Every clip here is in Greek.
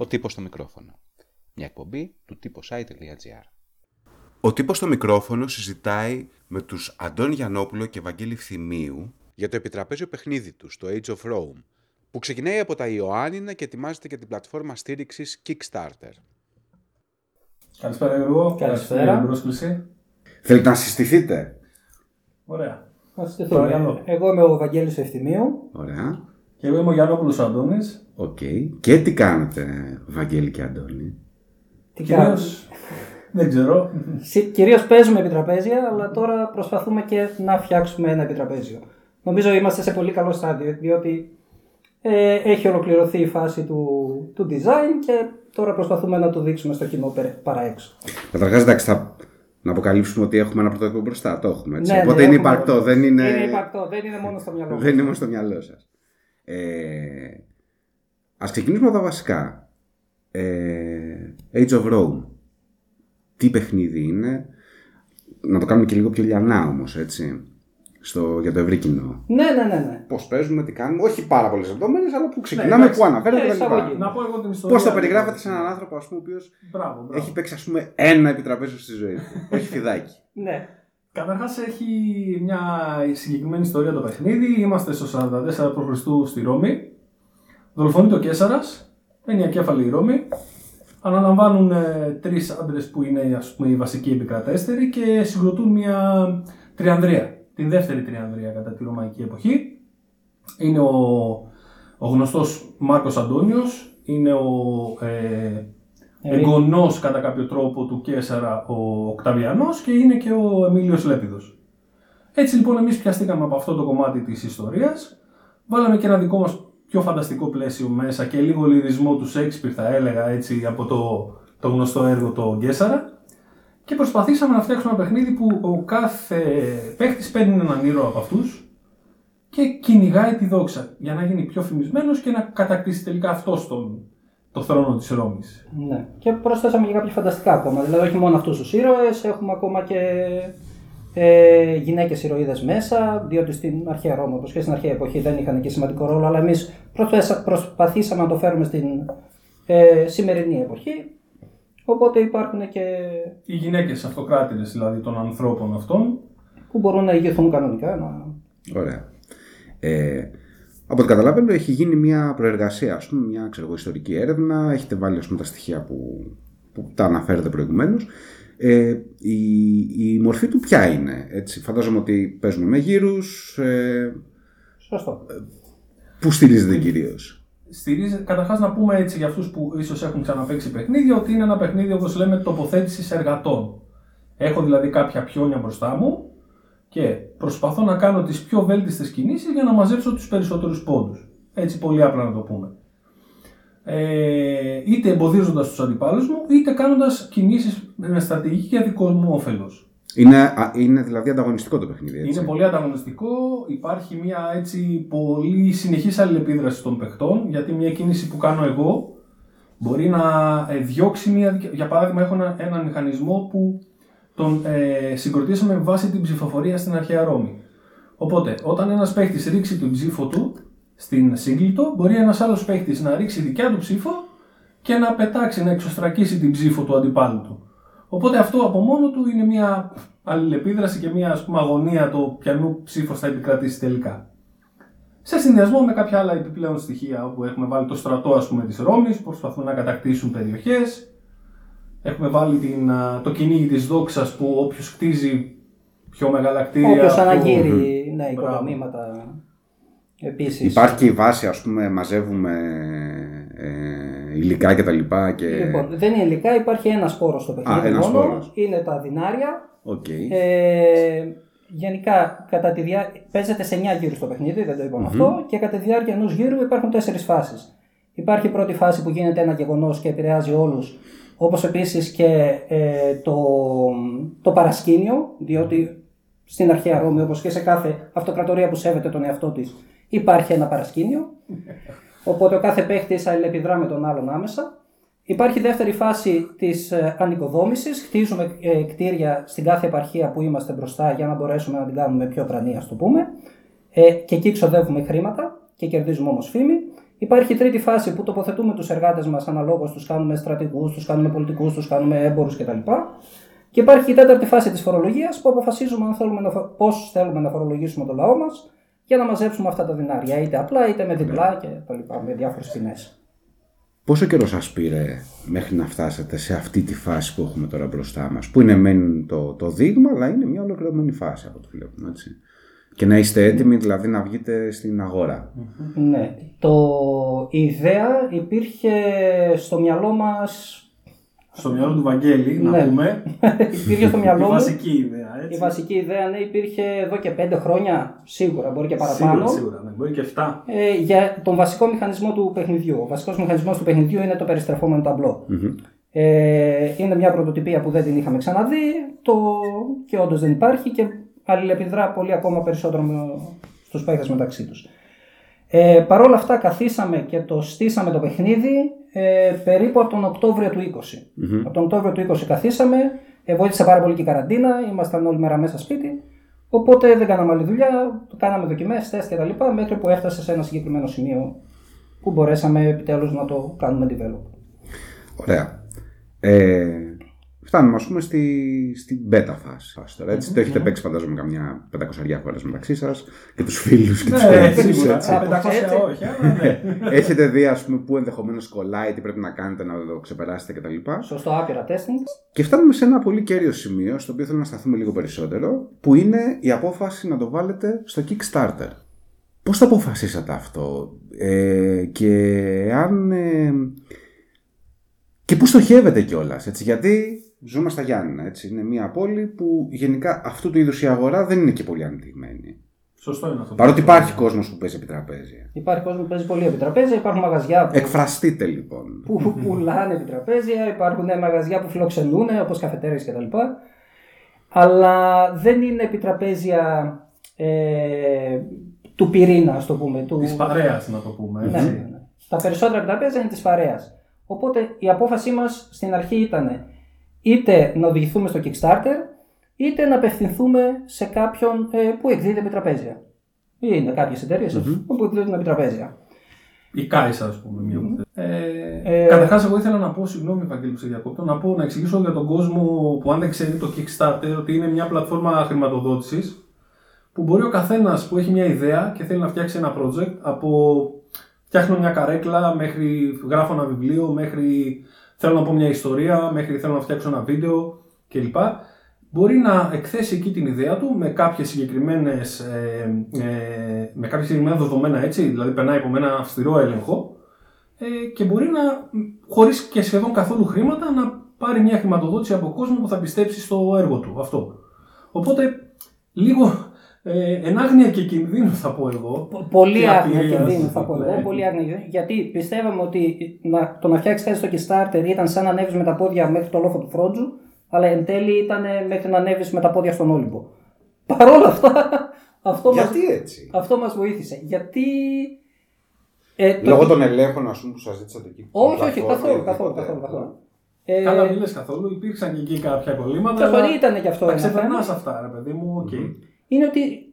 Ο τύπος στο μικρόφωνο. Μια εκπομπή του typosite.gr Ο τύπος στο μικρόφωνο συζητάει με τους Αντών Γιαννόπουλο και Βαγγέλη Φθημίου για το επιτραπέζιο παιχνίδι του στο Age of Rome, που ξεκινάει από τα Ιωάννινα και ετοιμάζεται για την πλατφόρμα στήριξης Kickstarter. Καλησπέρα Γιώργο. Καλησπέρα. για την πρόσκληση. Θέλετε να συστηθείτε; Ωραία. Να συστηθούμε. Παρακαλώ. Εγώ είμαι ο Βαγγέλης Ευθυμίου. Ωραία. Και εγώ είμαι ο Γιάννοπουλος Αντώνης. Οκ. Και τι κάνετε, Βαγγέλη και Αντώνη; Τι κάνουμε. Κυρίως, δεν ξέρω. Συ- Κυρίως παίζουμε επιτραπέζια, αλλά τώρα προσπαθούμε και να φτιάξουμε ένα επιτραπέζιο. Νομίζω είμαστε σε πολύ καλό στάδιο, διότι ε, έχει ολοκληρωθεί η φάση του, του design και τώρα προσπαθούμε να το δείξουμε στο κοινό πέρα- παρά έξω. Καταρχάς, εντάξει, θα να αποκαλύψουμε ότι έχουμε ένα πρωτότυπο μπροστά. Το έχουμε. Έτσι. Ναι, ναι, Οπότε είναι έχουμε. υπαρκτό, δεν είναι. Είναι υπαρκτό, δεν είναι μόνο στο μυαλό μας. Δεν είναι μόνο στο μυαλό σας. Ε, ας ξεκινήσουμε από τα βασικά. Ε, Age of Rome. Τι παιχνίδι είναι. Να το κάνουμε και λίγο πιο λιανά όμως, έτσι. Στο, για το ευρύ κοινό. Ναι, ναι, ναι. ναι. Πώς παίζουμε, τι κάνουμε. Όχι πάρα πολλές λεπτομέρειες, αλλά που ξεκινάμε, Ναι, εντάξει. που αναφέρεται Ε, κτλ. εισαγωγή. Να πω εγώ την ιστορία. Πώς το περιγράφετε σε έναν άνθρωπο, ας πούμε, ο οποίος Μπράβο, μπράβο. έχει παίξει, ας πούμε, ένα επιτραπέζιο στη ζωή του. Όχι φιδάκι. ναι. Καταρχάς έχει μια συγκεκριμένη ιστορία το παιχνίδι. Είμαστε στο 44 π.Χ. στη Ρώμη. Δολοφονείται ο Κέσσαρα. Είναι η ακέφαλη η Ρώμη. Αναλαμβάνουν ε, τρεις άντρες που είναι ας πούμε, οι βασικοί επικρατέστεροι και συγκροτούν μια τριανδρία. Την δεύτερη τριανδρία κατά τη ρωμαϊκή εποχή. Είναι ο, ο γνωστός Μάρκος Αντώνιος, είναι ο ε, εγγονός κατά κάποιο τρόπο του Κέσσαρα ο Οκταβιανός και είναι και ο Εμίλιος Λέπιδος. Έτσι λοιπόν εμείς πιαστήκαμε από αυτό το κομμάτι της ιστορίας, βάλαμε και ένα δικό μας πιο φανταστικό πλαίσιο μέσα και λίγο λυρισμό τους Σέξπιρ θα έλεγα έτσι από το, το γνωστό έργο το Γκέσαρα και προσπαθήσαμε να φτιάξουμε ένα παιχνίδι που ο κάθε παίχτης παίρνει έναν ήρωα από αυτούς και κυνηγάει τη δόξα για να γίνει πιο φημισμένος και να κατακτήσει τελικά αυτός τον, το θρόνο της Ρώμης. Ναι. Και προσθέσαμε και κάποια φανταστικά ακόμα. Δηλαδή, όχι μόνο αυτούς τους ήρωες, έχουμε ακόμα και ε, γυναίκες ηρωίδες μέσα. Διότι στην αρχαία Ρώμη, όπως και στην αρχαία εποχή, δεν είχαν και σημαντικό ρόλο. Αλλά εμείς προσπαθήσαμε να το φέρουμε στην ε, σημερινή εποχή. Οπότε υπάρχουν και Οι γυναίκες αυτοκράτηρες δηλαδή των ανθρώπων αυτών που μπορούν να ηγηθούν κανονικά. Να... Ωραία. Ε, από ό,τι καταλαβαίνω έχει γίνει μια προεργασία, ας πούμε, μια ξέρω, εγώ, ιστορική έρευνα, έχετε βάλει ας πούμε, τα στοιχεία που, που τα αναφέρετε προηγουμένως. Ε, η, η μορφή του ποια είναι, έτσι; Φαντάζομαι ότι παίζουμε με γύρους, ε, Σωστό. που στηρίζεται κυρίως; στηρίζει, καταρχάς να πούμε έτσι για αυτούς που ίσως έχουν ξαναπέξει παιχνίδια, ότι είναι ένα παιχνίδι όπως λέμε τοποθέτησης εργατών. Έχω δηλαδή κάποια πιόνια μπροστά μου και προσπαθώ να κάνω τις πιο βέλτιστες κινήσεις για να μαζέψω τους περισσότερους πόντους. Έτσι, πολύ απλά να το πούμε. Ε, είτε εμποδίζοντας τους αντιπάλους μου, είτε κάνοντας κινήσεις με στρατηγική για δικό μου όφελος. Είναι, α, είναι δηλαδή ανταγωνιστικό το παιχνίδι, έτσι. Είναι πολύ ανταγωνιστικό. Υπάρχει μια έτσι πολύ συνεχής αλληλεπίδραση των παιχτών, γιατί μια κίνηση που κάνω εγώ μπορεί να ε, διώξει μια. δικαι- Για παράδειγμα, έχω ένα, έναν μηχανισμό που τον ε, συγκροτήσαμε με βάση την ψηφοφορία στην αρχαία Ρώμη. Οπότε, όταν ένας παίχτης ρίξει την ψήφο του στην σύγκλιτο, μπορεί ένας άλλος παίχτης να ρίξει δικιά του ψήφο και να πετάξει, να εξωστρακίσει την ψήφο του αντιπάλου του. Οπότε αυτό από μόνο του είναι μια αλληλεπίδραση και μια ας πούμε, αγωνία το ποιανού ψήφος θα επικρατήσει τελικά. Σε συνδυασμό με κάποια άλλα επιπλέον στοιχεία όπου έχουμε βάλει το στρατό ας πούμε, της Ρώμης που προσπαθούν να κατακτήσουν περιοχές. Έχουμε βάλει την, α, το κυνήγι της δόξας που όποιος κτίζει πιο μεγάλα κτίρια... Όποιος αυτό- αναγείρει ναι, Μπράβο. οικοδομήματα. Επίσης. Υπάρχει και η βάση, ας πούμε, μαζεύουμε ε, υλικά και τα λοιπά και... Λοιπόν, δεν είναι υλικά, υπάρχει ένας πόρος στο παιχνίδι. ένας μόνο, πόρος. Είναι τα δινάρια. Οκ. Ε, γενικά, κατά τη διά... παίζεται σε 9 γύρους το παιχνίδι, δεν το ειπαμε αυτό, και κατά τη διάρκεια ενός γύρου υπάρχουν 4 φάσεις. Υπάρχει η πρώτη φάση που γίνεται ένα γεγονός και επηρεάζει όλους, όπως επίσης και ε, το, το παρασκήνιο, διότι στην αρχαία Ρώμη, όπως και σε κάθε αυτοκρατορία που σέβεται τον εαυτό της, υπάρχει ένα παρασκήνιο. Οπότε ο κάθε παίχτης αλληλεπιδρά με τον άλλον άμεσα. Υπάρχει η δεύτερη φάση της ανοικοδόμησης. Χτίζουμε ε, κτίρια στην κάθε επαρχία που είμαστε μπροστά για να μπορέσουμε να την κάνουμε πιο πρανή, ας το πούμε. Ε, και εκεί ξοδεύουμε χρήματα και κερδίζουμε όμως φήμη. Υπάρχει η τρίτη φάση που τοποθετούμε τους εργάτες μας αναλόγως, τους κάνουμε στρατηγούς, τους κάνουμε πολιτικούς, τους κάνουμε έμπορους κτλ. Και υπάρχει η τέταρτη φάση της φορολογίας που αποφασίζουμε αν θέλουμε να, φο- πώς θέλουμε να φορολογήσουμε το λαό μας για να μαζέψουμε αυτά τα δινάρια, είτε απλά είτε με διπλά και τα λοιπά, με διάφορες ποινέ. Πόσο καιρό σας πήρε μέχρι να φτάσετε σε αυτή τη φάση που έχουμε τώρα μπροστά μας, που είναι μεν το, το δείγμα, αλλά είναι μια ολοκληρωμένη φάση από ό,τι βλέπουμε, έτσι; Και να είστε έτοιμοι δηλαδή να βγείτε στην αγορά. Ναι. Το... Η ιδέα υπήρχε στο μυαλό μας Στο μυαλό του Βαγγέλη, να Ναι. πούμε. υπήρχε στο Η μυαλό μου. βασική ιδέα, έτσι. Η βασική ιδέα ναι, υπήρχε εδώ και πέντε χρόνια, σίγουρα, μπορεί και παραπάνω. Σίγουρα, σίγουρα. Ναι. Μπορεί και 7. Ε, για τον βασικό μηχανισμό του παιχνιδιού. Ο βασικός μηχανισμός του παιχνιδιού είναι το περιστρεφόμενο ταμπλό. Ε, είναι μια πρωτοτυπία που δεν την είχαμε ξαναδεί το... και όντως δεν υπάρχει και αλληλεπιδρά πολύ ακόμα περισσότερο στους παίχτες μεταξύ τους. Ε, Παρ' όλα αυτά καθίσαμε και το στήσαμε το παιχνίδι ε, περίπου από τον Οκτώβριο του 20. Από τον Οκτώβριο του 20 καθίσαμε, ε, βοήθησε πάρα πολύ και η καραντίνα, ήμασταν όλη μέρα μέσα σπίτι. Οπότε δεν κάναμε άλλη δουλειά, το κάναμε δοκιμές, τεστ κτλ. μέχρι που έφτασε σε ένα συγκεκριμένο σημείο που μπορέσαμε επιτέλους να το κάνουμε develop. Ωραία. Ε, φτάνουμε ας πούμε στη, στην beta φάση. φάση τώρα, έτσι. Το έχετε παίξει φαντάζομαι καμιά 500 φορές μεταξύ σας και τους φίλους και τους Ναι, φίλους, σίγουρα. έτσι. Α, 500 Έτσι. όχι, αλλά ναι. Έχετε δει ας πούμε που ενδεχομένως κολλάει, τι πρέπει να κάνετε να το ξεπεράσετε κτλ. Σωστό, άπειρα testing. Και φτάνουμε σε ένα πολύ κέριο σημείο, στο οποίο θέλω να σταθούμε λίγο περισσότερο, που είναι η απόφαση να το βάλετε στο Kickstarter. Πώς το αποφασίσατε αυτό ε, και αν... ε, και πού στοχεύετε κιόλας, έτσι, γιατί ζούμε στα Γιάννηνα, έτσι, είναι μια πόλη που γενικά αυτού του είδους η αγορά δεν είναι και πολύ ανεπτυγμένη. Σωστό είναι αυτό. Παρότι υπάρχει κόσμος που παίζει επί τραπέζια. Υπάρχει κόσμος που παίζει πολύ επί τραπέζια, υπάρχουν μαγαζιά που, Εκφραστείτε λοιπόν. που πουλάνε επί τραπέζια, υπάρχουν μαγαζιά που φιλοξενούν όπως καφετέρειες κτλ. Αλλά δεν είναι επί τραπέζια ε, του πυρήνα, ας το πούμε. Του... Της παρέας, να το πούμε. Ναι, Έτσι. ναι, ναι. Τα περισσότερα τραπέζια είναι της παρέας. Οπότε η απόφασή μας στην αρχή ήταν είτε να οδηγηθούμε στο Kickstarter, είτε να απευθυνθούμε σε κάποιον ε, που εκδίδει επί τραπέζια. Είναι κάποιες εταιρείες που εκδίδουν επί τραπέζια. Η Κάισα, ας πούμε. Μια από αυτές. ε, Ε, Καταρχάς, εγώ ήθελα να πω, συγγνώμη, Βαγγέλη, που σε διακόπτω, να, πω, να εξηγήσω για τον κόσμο που αν δεν ξέρει το Kickstarter ότι είναι μια πλατφόρμα χρηματοδότησης που μπορεί ο καθένας που έχει μια ιδέα και θέλει να φτιάξει ένα project από φτιάχνω μια καρέκλα μέχρι γράφω ένα βιβλίο, μέχρι θέλω να πω μια ιστορία, μέχρι θέλω να φτιάξω ένα βίντεο κλπ. Μπορεί να εκθέσει εκεί την ιδέα του με κάποιες συγκεκριμένες, ε, ε, με κάποια συγκεκριμένα δεδομένα έτσι, δηλαδή περνάει από ένα αυστηρό έλεγχο ε, και μπορεί να, χωρίς και σχεδόν καθόλου χρήματα, να πάρει μια χρηματοδότηση από κόσμο που θα πιστέψει στο έργο του. Αυτό. Οπότε, λίγο ε, εν άγνοια και κινδύνου θα πω εγώ. Πο- Πολύ και άγνοια απειρίας, κινδύνου θα πω ναι. εγώ. Πολύ άγνοια κινδύνου. Γιατί πιστεύαμε ότι να, το να φτιάξεις κάτι στο Kickstarter ήταν σαν να ανέβεις με τα πόδια μέχρι το λόφο του Φρότζου, αλλά εν τέλει ήταν μέχρι να ανέβεις με τα πόδια στον Όλυμπο. Παρ' όλα αυτά, αυτό μας, Γιατί έτσι; αυτό μας βοήθησε. Γιατί. Ε, το- Λόγω των ελέγχων ας πούμε, που σας ζήτησατε εκεί. Όχι, όχι, πλατφόρμα καθόλου, ή καθόλου, οτιδήποτε. καθόλου, καθόλου. Ε, Καλά, μην λες καθόλου. Υπήρξαν και εκεί κάποια κολλήματα. καθόλου ήταν και αυτό Τα ένα θέμα. ξεπερνάς αυτά, ρε παιδί μου. οκ. Είναι ότι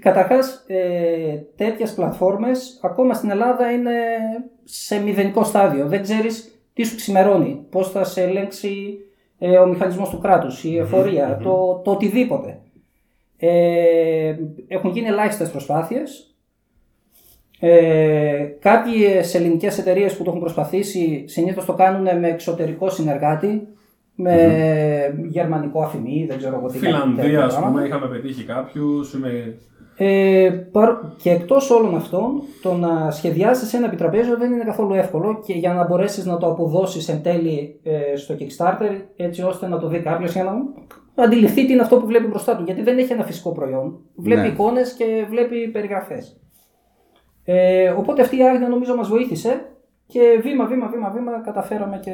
καταρχάς ε, τέτοιες πλατφόρμες ακόμα στην Ελλάδα είναι σε μηδενικό στάδιο. Δεν ξέρεις τι σου ξημερώνει, πώς θα σε ελέγξει ε, ο μηχανισμός του κράτους, η εφορία, το, το οτιδήποτε. Ε, έχουν γίνει ελάχιστες προσπάθειες. Ε, κάποιες ελληνικές εταιρείες που το έχουν προσπαθήσει συνήθως το κάνουν με εξωτερικό συνεργάτη, με γερμανικό αφημί, δεν ξέρω εγώ τι τέτοια Φιλανδία, ας πράγματα. πούμε, είχαμε πετύχει κάποιους. Είμαι... Ε, παρ- και εκτός όλων αυτών, το να σχεδιάσεις ένα επιτραπέζιο δεν είναι καθόλου εύκολο και για να μπορέσεις να το αποδώσεις εν τέλει ε, στο Kickstarter έτσι ώστε να το δει κάποιος για να αντιληφθεί τι είναι αυτό που βλέπει μπροστά του. Γιατί δεν έχει ένα φυσικό προϊόν. Βλέπει Ναι. εικόνες και βλέπει περιγραφές. Ε, οπότε αυτή η άγνοια νομίζω μας βοήθησε και βήμα, βήμα, βήμα, βήμα καταφέραμε και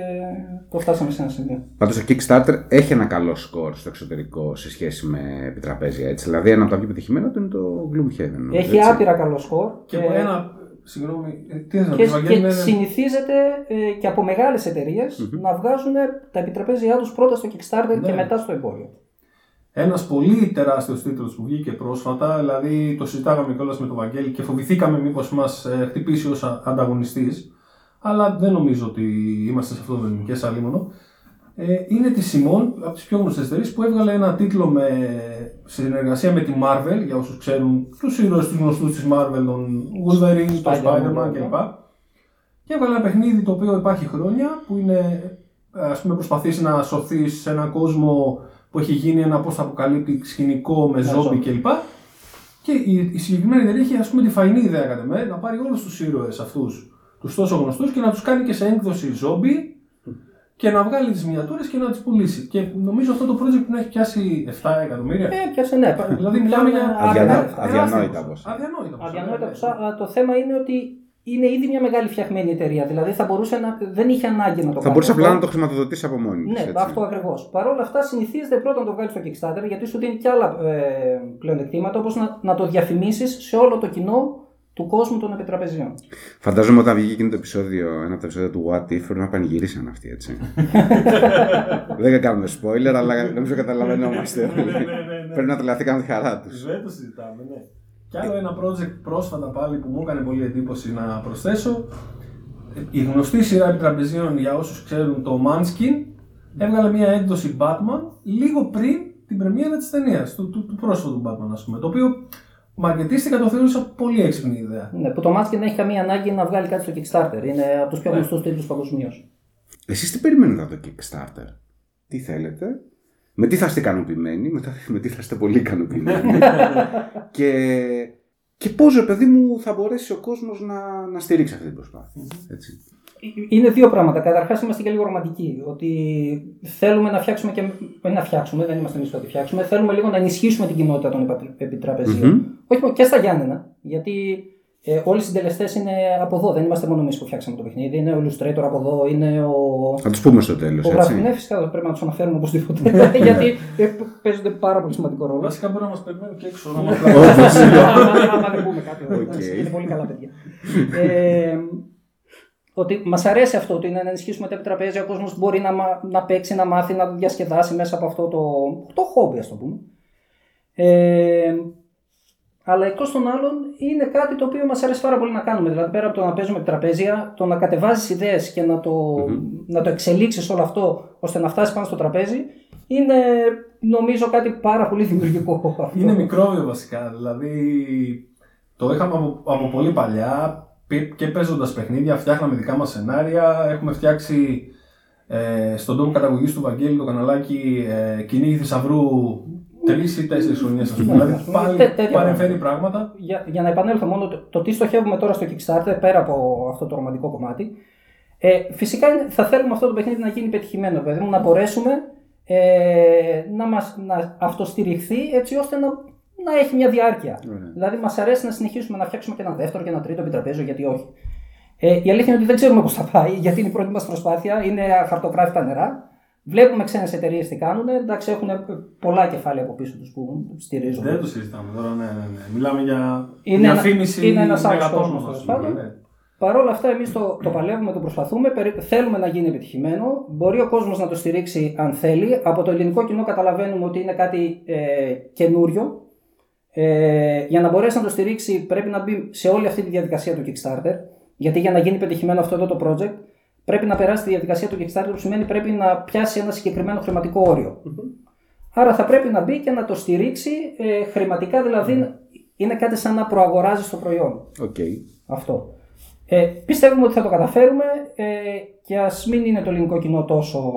το φτάσαμε σε ένα σημείο. Πάντως το Kickstarter έχει ένα καλό σκορ στο εξωτερικό σε σχέση με επιτραπέζια. Έτσι. Δηλαδή ένα από τα πιο πετυχημένα του είναι το Gloomhaven. νομίζω, Έχει έτσι. άπειρα καλό σκορ. Και Ε, ένα. Συγγνώμη, ε, τι θες να Και, πεις, Βαγγέλη, και ναι, ναι. συνηθίζεται ε, και από μεγάλες εταιρείες να βγάζουν τα επιτραπέζια τους πρώτα στο Kickstarter και Ναι. μετά στο εμπόριο. Ένας πολύ τεράστιος τίτλος που βγήκε πρόσφατα, δηλαδή το συζητάγαμε κιόλας με τον Βαγγέλη και φοβηθήκαμε μήπως μας χτυπήσει ως ανταγωνιστής. Αλλά δεν νομίζω ότι είμαστε σε αυτό το ελληνικέ αλίμονο. Ε, είναι τη Simon, από τις πιο γνωστές εταιρείες, που έβγαλε ένα τίτλο με, σε συνεργασία με τη Marvel, για όσους ξέρουν τους ήρωες τους γνωστούς της Marvel, τον Wolverine, τον Spider-Man κλπ. Και έβγαλε ένα παιχνίδι το οποίο υπάρχει χρόνια, που είναι ας πούμε προσπαθείς να σωθείς σε έναν κόσμο που έχει γίνει ένα πώ αποκαλύπτει σκηνικό με ζόμπι κλπ. Και η, η συγκεκριμένη εταιρεία έχει ας πούμε τη φαϊνή ιδέα κατά με, να πάρει όλους τους ήρωες αυτούς, τους τόσο γνωστούς και να τους κάνει και σε έκδοση ζόμπι και να βγάλει τις μiniατούρε και να τις πουλήσει. Και νομίζω αυτό το project να έχει πιάσει 7 εκατομμύρια. Ε, πιάσε, ναι. δηλαδή μιλάμε για. Αδιανόητα Αδιανόητα ποσά. Αδιανόητα ποσά. Αδιανόητα ναι, ποσά. αλλά Το θέμα είναι ότι είναι ήδη μια μεγάλη φτιαχμένη εταιρεία. Δηλαδή θα μπορούσε να, δεν είχε ανάγκη να το Θα κάνει. μπορούσε αυτό. απλά να το χρηματοδοτήσει από μόνη της, Ναι, έτσι. αυτό ακριβώς. Παρ' όλα αυτά, συνηθίζεται πρώτα να το βγάλεις στο Kickstarter γιατί σου δίνει και άλλα ε, πλεονεκτήματα όπως να, να το διαφημίσεις σε όλο το κοινό του κόσμου των επιτραπεζίων. Φαντάζομαι όταν βγήκε εκείνο το επεισόδιο, ένα από τα επεισόδια του What If, πρέπει να πανηγυρίσαν αυτοί, έτσι. Δεν κάνουμε spoiler, αλλά νομίζω καταλαβαίνόμαστε. όλοι. Πρέπει να τρελαθήκαν τη χαρά τους. Δεν το συζητάμε, ναι. Κι άλλο ένα project πρόσφατα πάλι που μου έκανε πολύ εντύπωση να προσθέσω. Η γνωστή σειρά επιτραπεζίων για όσους ξέρουν το Manskin έβγαλε μια έκδοση Batman λίγο πριν την πρεμιέρα της ταινίας, του, του, του πρόσφατου Batman ας πούμε, το οποίο μαρκετίστηκα το θεώρησα πολύ έξυπνη ιδέα. Ναι, που το Manskin δεν έχει καμία ανάγκη να βγάλει κάτι στο Kickstarter. Είναι από τους πιο Ναι. γνωστούς τίτλους παγκοσμίως. Εσείς τι περιμένετε από το Kickstarter, τι θέλετε, με τι θα είστε ικανοποιημένοι, με, τα- με τι θα είστε πολύ ικανοποιημένοι; Και, και πώς, ρε παιδί μου, θα μπορέσει ο κόσμος να, να στηρίξει αυτή την προσπάθεια. Έτσι; Είναι δύο πράγματα. Καταρχάς, είμαστε και λίγο ρομαντικοί. Ότι θέλουμε να φτιάξουμε και. Όχι να φτιάξουμε, δεν είμαστε εμείς που θα τη φτιάξουμε. Θέλουμε λίγο να ενισχύσουμε την κοινότητα των επα- επιτραπεζίων. Μμμ. Όχι μόνο και στα Γιάννενα. Γιατί ε, όλοι οι συντελεστές είναι από εδώ. Δεν είμαστε μόνο εμείς που φτιάξαμε το παιχνίδι. Είναι ο Illustrator από εδώ, είναι ο. Θα τους πούμε στο τέλος, Ο έτσι. γράφει, ναι, φυσικά πρέπει να τους αναφέρουμε οπωσδήποτε. γιατί ε, παίζονται πάρα πολύ σημαντικό ρόλο. Βασικά μπορεί να μας περιμένουν και έξω. άμα Όντως. άμα, άμα δεν πούμε κάτι. Οκ. Είναι πολύ καλά παιδιά. ε, ότι μας αρέσει αυτό, ότι είναι να ενισχύσουμε τα επιτραπέζια, ο κόσμος μπορεί να, μα- να παίξει, να μάθει, να διασκεδάσει μέσα από αυτό το, το χόμπι, ας το πούμε. Ε, αλλά εκτός των άλλων είναι κάτι το οποίο μας αρέσει πάρα πολύ να κάνουμε. Δηλαδή, πέρα από το να παίζουμε επιτραπέζια, το να κατεβάζεις ιδέες και να το, να το εξελίξεις όλο αυτό ώστε να φτάσεις πάνω στο τραπέζι, είναι νομίζω κάτι πάρα πολύ δημιουργικό. αυτό. Είναι μικρόβιο βασικά. Δηλαδή το είχαμε από, από πολύ παλιά πι- και παίζοντας παιχνίδια, φτιάχναμε δικά μας σενάρια. Έχουμε φτιάξει ε, στον τόπο καταγωγής του Βαγγέλη το καναλάκι ε, Κυνήγη Θησαυρού τρει ή τέσσερις χρονιές, ας πούμε. Ναι, Δηλαδή ας πούμε, πάλι τέ- τέτοια παρεμφέρει πράγματα. για, για να επανέλθω μόνο το, το τι στοχεύουμε τώρα στο Kickstarter, πέρα από αυτό το ρομαντικό κομμάτι. Ε, φυσικά είναι- θα θέλουμε αυτό το παιχνίδι να γίνει πετυχημένο, παιδί μου, να μπορέσουμε ε, να, μας, να αυτοστηριχθεί έτσι ώστε να, να έχει μια διάρκεια. Ωραία. Δηλαδή, μας αρέσει να συνεχίσουμε να φτιάξουμε και ένα δεύτερο και ένα τρίτο επιτραπέζιο, γιατί όχι. Ε, η αλήθεια είναι ότι δεν ξέρουμε πώς θα πάει, γιατί είναι η πρώτη μας προσπάθεια, είναι χαρτογράφητα νερά. Βλέπουμε ξένες εταιρείες τι κάνουν. Εντάξει, έχουν πολλά κεφάλαια από πίσω τους που στηρίζουν. Δεν το συζητάμε τώρα, ναι, ναι, ναι. Μιλάμε για Είναι ένα- διαφήμιση είναι ένας άλλος μεγατόνων, κόσμος, ας τέλος πούμε, πάντων. ναι. Παρ' όλα αυτά, εμείς το, το παλεύουμε, το προσπαθούμε. περι- Θέλουμε να γίνει επιτυχημένο. Μπορεί ο κόσμος να το στηρίξει αν θέλει. Από το ελληνικό κοινό καταλαβαίνουμε ότι είναι κάτι ε, καινούριο. Ε, για να μπορέσει να το στηρίξει, πρέπει να μπει σε όλη αυτή τη διαδικασία του Kickstarter. Γιατί για να γίνει πετυχημένο αυτό εδώ το project, πρέπει να περάσει τη διαδικασία του Kickstarter, που σημαίνει πρέπει να πιάσει ένα συγκεκριμένο χρηματικό όριο. Άρα θα πρέπει να μπει και να το στηρίξει ε, χρηματικά, δηλαδή είναι κάτι σαν να προαγοράζει το προϊόν. Οκ. Αυτό. Ε, πιστεύουμε ότι θα το καταφέρουμε ε, και ας μην είναι το ελληνικό κοινό τόσο,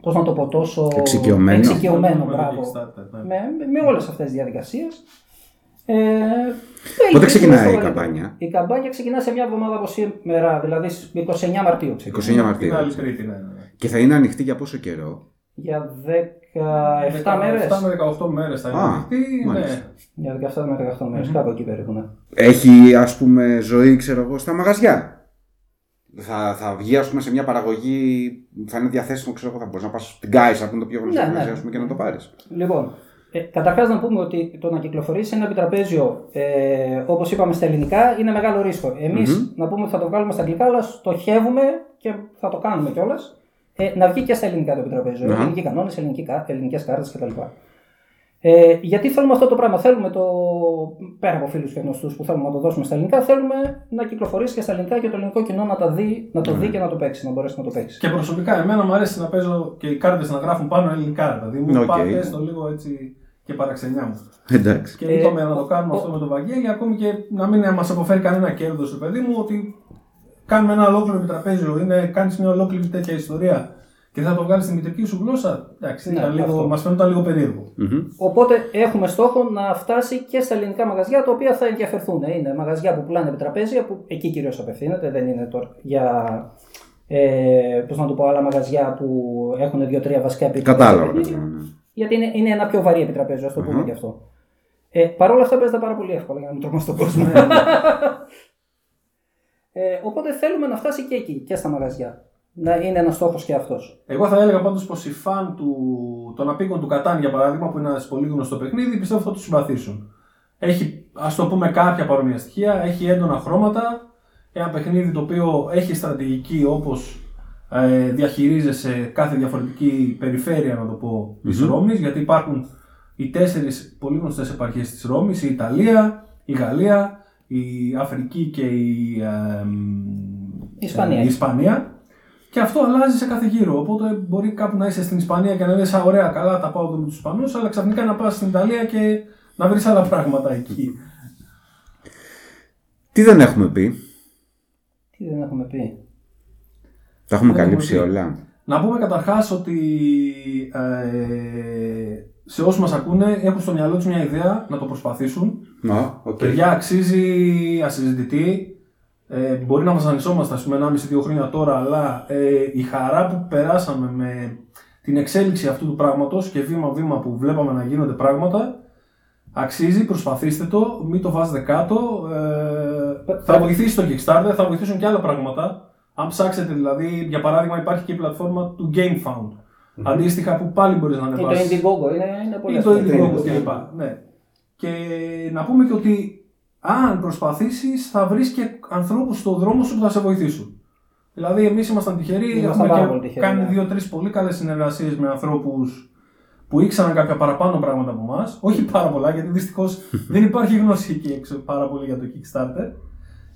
πώς να το πω, τόσο Εξοικειωμένο. εξοικειωμένο, Με το μπράβο, Kickstarter, ναι. με, με όλες αυτές τις διαδικασίες. Ε, Πότε ελπίζουμε ξεκινάει στο η καλύτερο. καμπάνια; Η καμπάνια ξεκινά σε μια εβδομάδα από σήμερα, δηλαδή στις 29 Μαρτίου. 29 ξεκινάει. Μαρτίου. Την άλλη έτσι. Τρίτη, ναι. ναι. Και θα είναι ανοιχτή για πόσο καιρό; Για 17 μέρες. 17 με 18 μέρες θα είναι Α, ανοιχτή. Ναι. μάλιστα. Για 17 με 18 μερες κάπου εκεί περίπου. ναι. Έχει ας πούμε ζωή ξέρω εγώ στα μαγαζιά. Θα, θα βγει ας πούμε σε μια παραγωγή, θα είναι διαθέσιμο ξέρω εγώ, θα μπορείς να πας στην Γκάισα που είναι το πιο γνωστό Ναι, ναι. μαγαζί ας πούμε, και να το πάρεις. Λοιπόν, ε, καταρχάς να πούμε ότι το να κυκλοφορήσει ένα επιτραπέζιο, ε, όπως είπαμε στα ελληνικά, είναι μεγάλο ρίσκο. Εμείς Μμμ. να πούμε ότι θα το βγάλουμε στα αγγλικά, αλλά στοχεύουμε και θα το κάνουμε κιόλας. ε, να βγει και στα ελληνικά το επιτραπέζιο. Ναι. Ελληνικοί κανόνες, ελληνικές κάρτες κτλ. Ε, γιατί θέλουμε αυτό το πράγμα, θέλουμε το πέρα από φίλους και γνωστούς που θέλουμε να το δώσουμε στα ελληνικά, θέλουμε να κυκλοφορήσει και στα ελληνικά και το ελληνικό κοινό να, τα δει, να το Ναι. δει και να το παίξει, να μπορέσει να το παίξει. Και προσωπικά, εμένα μου αρέσει να παίζω και οι κάρτες να γράφουν πάνω ελληνικά. Δηλαδή μου OK. okay. έστω λίγο έτσι και παραξενιά μου. Εντάξει. Και Ε, είπαμε να το κάνουμε ο- αυτό με το Βαγγέλη, ακόμη και να μην μας αποφέρει κανένα κέρδος, παιδί μου, ότι κάνουμε ένα ολόκληρο επιτραπέζιο, είναι, κάνεις μια ολόκληρη τέτοια ιστορία και θα το βγάλεις στη μητρική σου γλώσσα. Εντάξει, Ναι, ήταν λίγο, αυτό. μας φαίνονταν λίγο περίεργο. Μμμ. Οπότε έχουμε στόχο να φτάσει και στα ελληνικά μαγαζιά τα οποία θα ενδιαφερθούν. Είναι μαγαζιά που πουλάνε επιτραπέζια, που εκεί κυρίως απευθύνεται, δεν είναι τώρα για. Ε, πώς να το πω, άλλα μαγαζιά που έχουν δύο-τρία βασικά επιτραπέζια. Κατάλαβα. παιχνίδια. κατάλαβα, ναι. Γιατί είναι, είναι ένα πιο βαρύ επιτραπέζιο, ας το πούμε Αχα. και αυτό. Ε, Παρ' όλα αυτά παίζεται πάρα πολύ εύκολα για να μην τρομάσει τον κόσμο. ε, οπότε θέλουμε να φτάσει και εκεί, και στα μαγαζιά. Να είναι ένας στόχος και αυτός. Εγώ θα έλεγα πάντως πως οι φαν του, των απίκων του Κατάν, για παράδειγμα, που είναι ένας πολύ γνωστό παιχνίδι, πιστεύω θα τους συμπαθήσουν. Έχει, ας το πούμε, κάποια παρόμοια στοιχεία, έχει έντονα χρώματα. Ένα παιχνίδι το οποίο έχει στρατηγική όπως ε, διαχειρίζεσαι κάθε διαφορετική περιφέρεια, να το πω, της Ρώμης, γιατί υπάρχουν οι τέσσερις πολύ γνωστές επαρχίες της Ρώμης, η Ιταλία, η Γαλλία, η Αφρική και η, ε, Η Ισπανία. ε, η Ισπανία. Και αυτό αλλάζει σε κάθε γύρο. Οπότε μπορεί κάπου να είσαι στην Ισπανία και να λες Α, ωραία, καλά, τα πάω εδώ με τους Ισπανούς, αλλά ξαφνικά να πας στην Ιταλία και να βρεις άλλα πράγματα εκεί. Τι δεν έχουμε πει; Τι δεν έχουμε πει; Τα έχουμε Δεν καλύψει έχουμε πει. όλα. Να πούμε καταρχάς ότι ε, σε όσους μας ακούνε έχουν στο μυαλό τους μια ιδέα να το προσπαθήσουν. Να, οκ. Παιδιά, αξίζει ασυζητητή. Ε, μπορεί να βασανισόμαστε, ας πούμε, 1,5-2 χρόνια τώρα, αλλά ε, η χαρά που περάσαμε με την εξέλιξη αυτού του πράγματος και βήμα-βήμα που βλέπαμε να γίνονται πράγματα, αξίζει, προσπαθήστε το, μην το βάζετε κάτω. Ε, θα βοηθήσει το Kickstarter, θα βοηθήσουν και άλλα πράγματα. Αν ψάξετε, δηλαδή, για παράδειγμα, υπάρχει και η πλατφόρμα του GameFound. Αντίστοιχα, που πάλι μπορείς να Ή το ανεβάσεις. Indiegogo είναι, είναι πολύ Ή το εύκολο. Indiegogo κλπ. Ναι. Και να πούμε και ότι αν προσπαθήσεις θα βρεις και ανθρώπους στον δρόμο σου που θα σε βοηθήσουν. Δηλαδή εμείς ήμασταν τυχεροί, Ήμασταν έχουμε πάρα και πολύ τυχεροί, κάνει ναι. δύο-τρεις πολύ καλές συνεργασίες με ανθρώπους που ήξεραν κάποια παραπάνω πράγματα από εμάς. Όχι πάρα πολλά, γιατί δυστυχώς δεν υπάρχει γνώση εκεί έξω πάρα πολύ για το Kickstarter.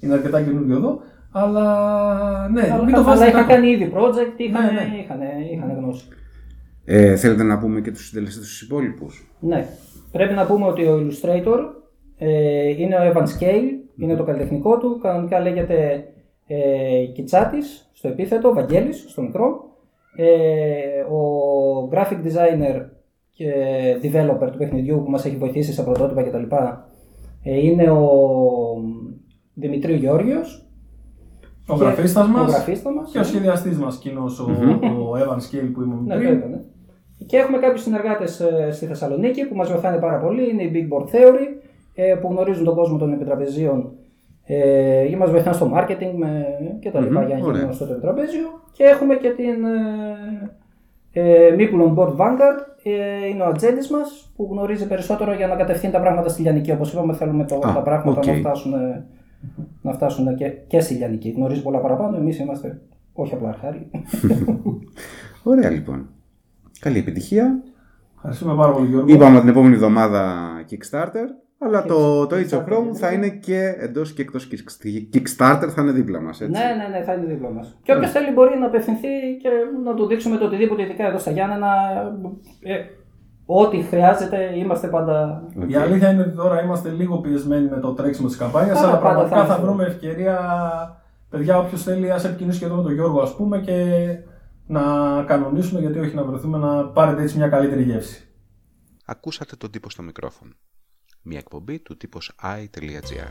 Είναι αρκετά καινούργιο εδώ. Αλλά ναι, Αλλά, μην το αλλά βάζετε είχαν κάτω. κάνει ήδη project, είχαν, Ναι, ναι. είχαν, είχαν γνώση. Ε, θέλετε να πούμε και τους συντελεστές τους υπόλοιπους; Ναι. Πρέπει να πούμε ότι ο Illustrator ε, είναι ο Evan Scale, είναι το καλλιτεχνικό του. Κανονικά λέγεται ε, Κιτσάτης στο επίθετο, Βαγγέλης στο μικρό. Ε, ο graphic designer και developer του παιχνιδιού που μας έχει βοηθήσει σε πρωτότυπα κτλ. Ε, είναι ο Δημητρίου Γεώργιος. Ο και- γραφίστας Ο μας γραφίστας μας. και ο σχεδιαστής μας κοινός, ο, ο Evan Scale που είπαμε Ναι, πριν. βέβαια, ναι. Και έχουμε κάποιους συνεργάτες στη Θεσσαλονίκη που μας βοηθάνε πάρα πολύ. Είναι η Big Board Theory ε, που γνωρίζουν τον κόσμο των επιτραπεζίων ε, και μας βοηθάνε στο marketing με, και τα λοιπά Μμμ, για να γίνει ωραία. γνωστό το επιτραπέζιο. Και έχουμε και την ε, ε, Meeple on Board, Vanguard. Ε, είναι ο ατζέντης μας που γνωρίζει περισσότερο για να κατευθύνει τα πράγματα στη Λιανική. Όπως είπαμε, θέλουμε το, Α, τα πράγματα οκ. να φτάσουν, να φτάσουν και, και στη Λιανική. Γνωρίζει πολλά παραπάνω. Εμείς είμαστε όχι απλά αρχάριοι. Ωραία λοιπόν. Καλή επιτυχία. Ευχαριστούμε πάρα πολύ Γιώργο. Είπαμε την επόμενη εβδομάδα Kickstarter, αλλά το, το Age of Kickstarter, Rome ναι. θα είναι και εντός και εκτός Kick- Kickstarter θα είναι δίπλα μας, έτσι. Ναι, ναι, ναι, θα είναι δίπλα μας. Και όποιος θέλει μπορεί να απευθυνθεί και να του δείξουμε το οτιδήποτε, ειδικά εδώ στα Γιάννενα. Ε, ό,τι χρειάζεται, είμαστε πάντα. Οκ. Η αλήθεια είναι ότι τώρα είμαστε λίγο πιεσμένοι με το τρέξιμο της καμπάνιας, Πάντα, αλλά πάντα πραγματικά θα θα είμαστε. βρούμε ευκαιρία. Παιδιά, όποιος θέλει, ας επικοινωνήσει και εδώ με τον Γιώργο, ας πούμε, και να κανονίσουμε, γιατί όχι να βρεθούμε να πάρετε έτσι μια καλύτερη γεύση. Ακούσατε τον τύπο στο μικρόφωνο. Μια εκπομπή του τύπος i.gr.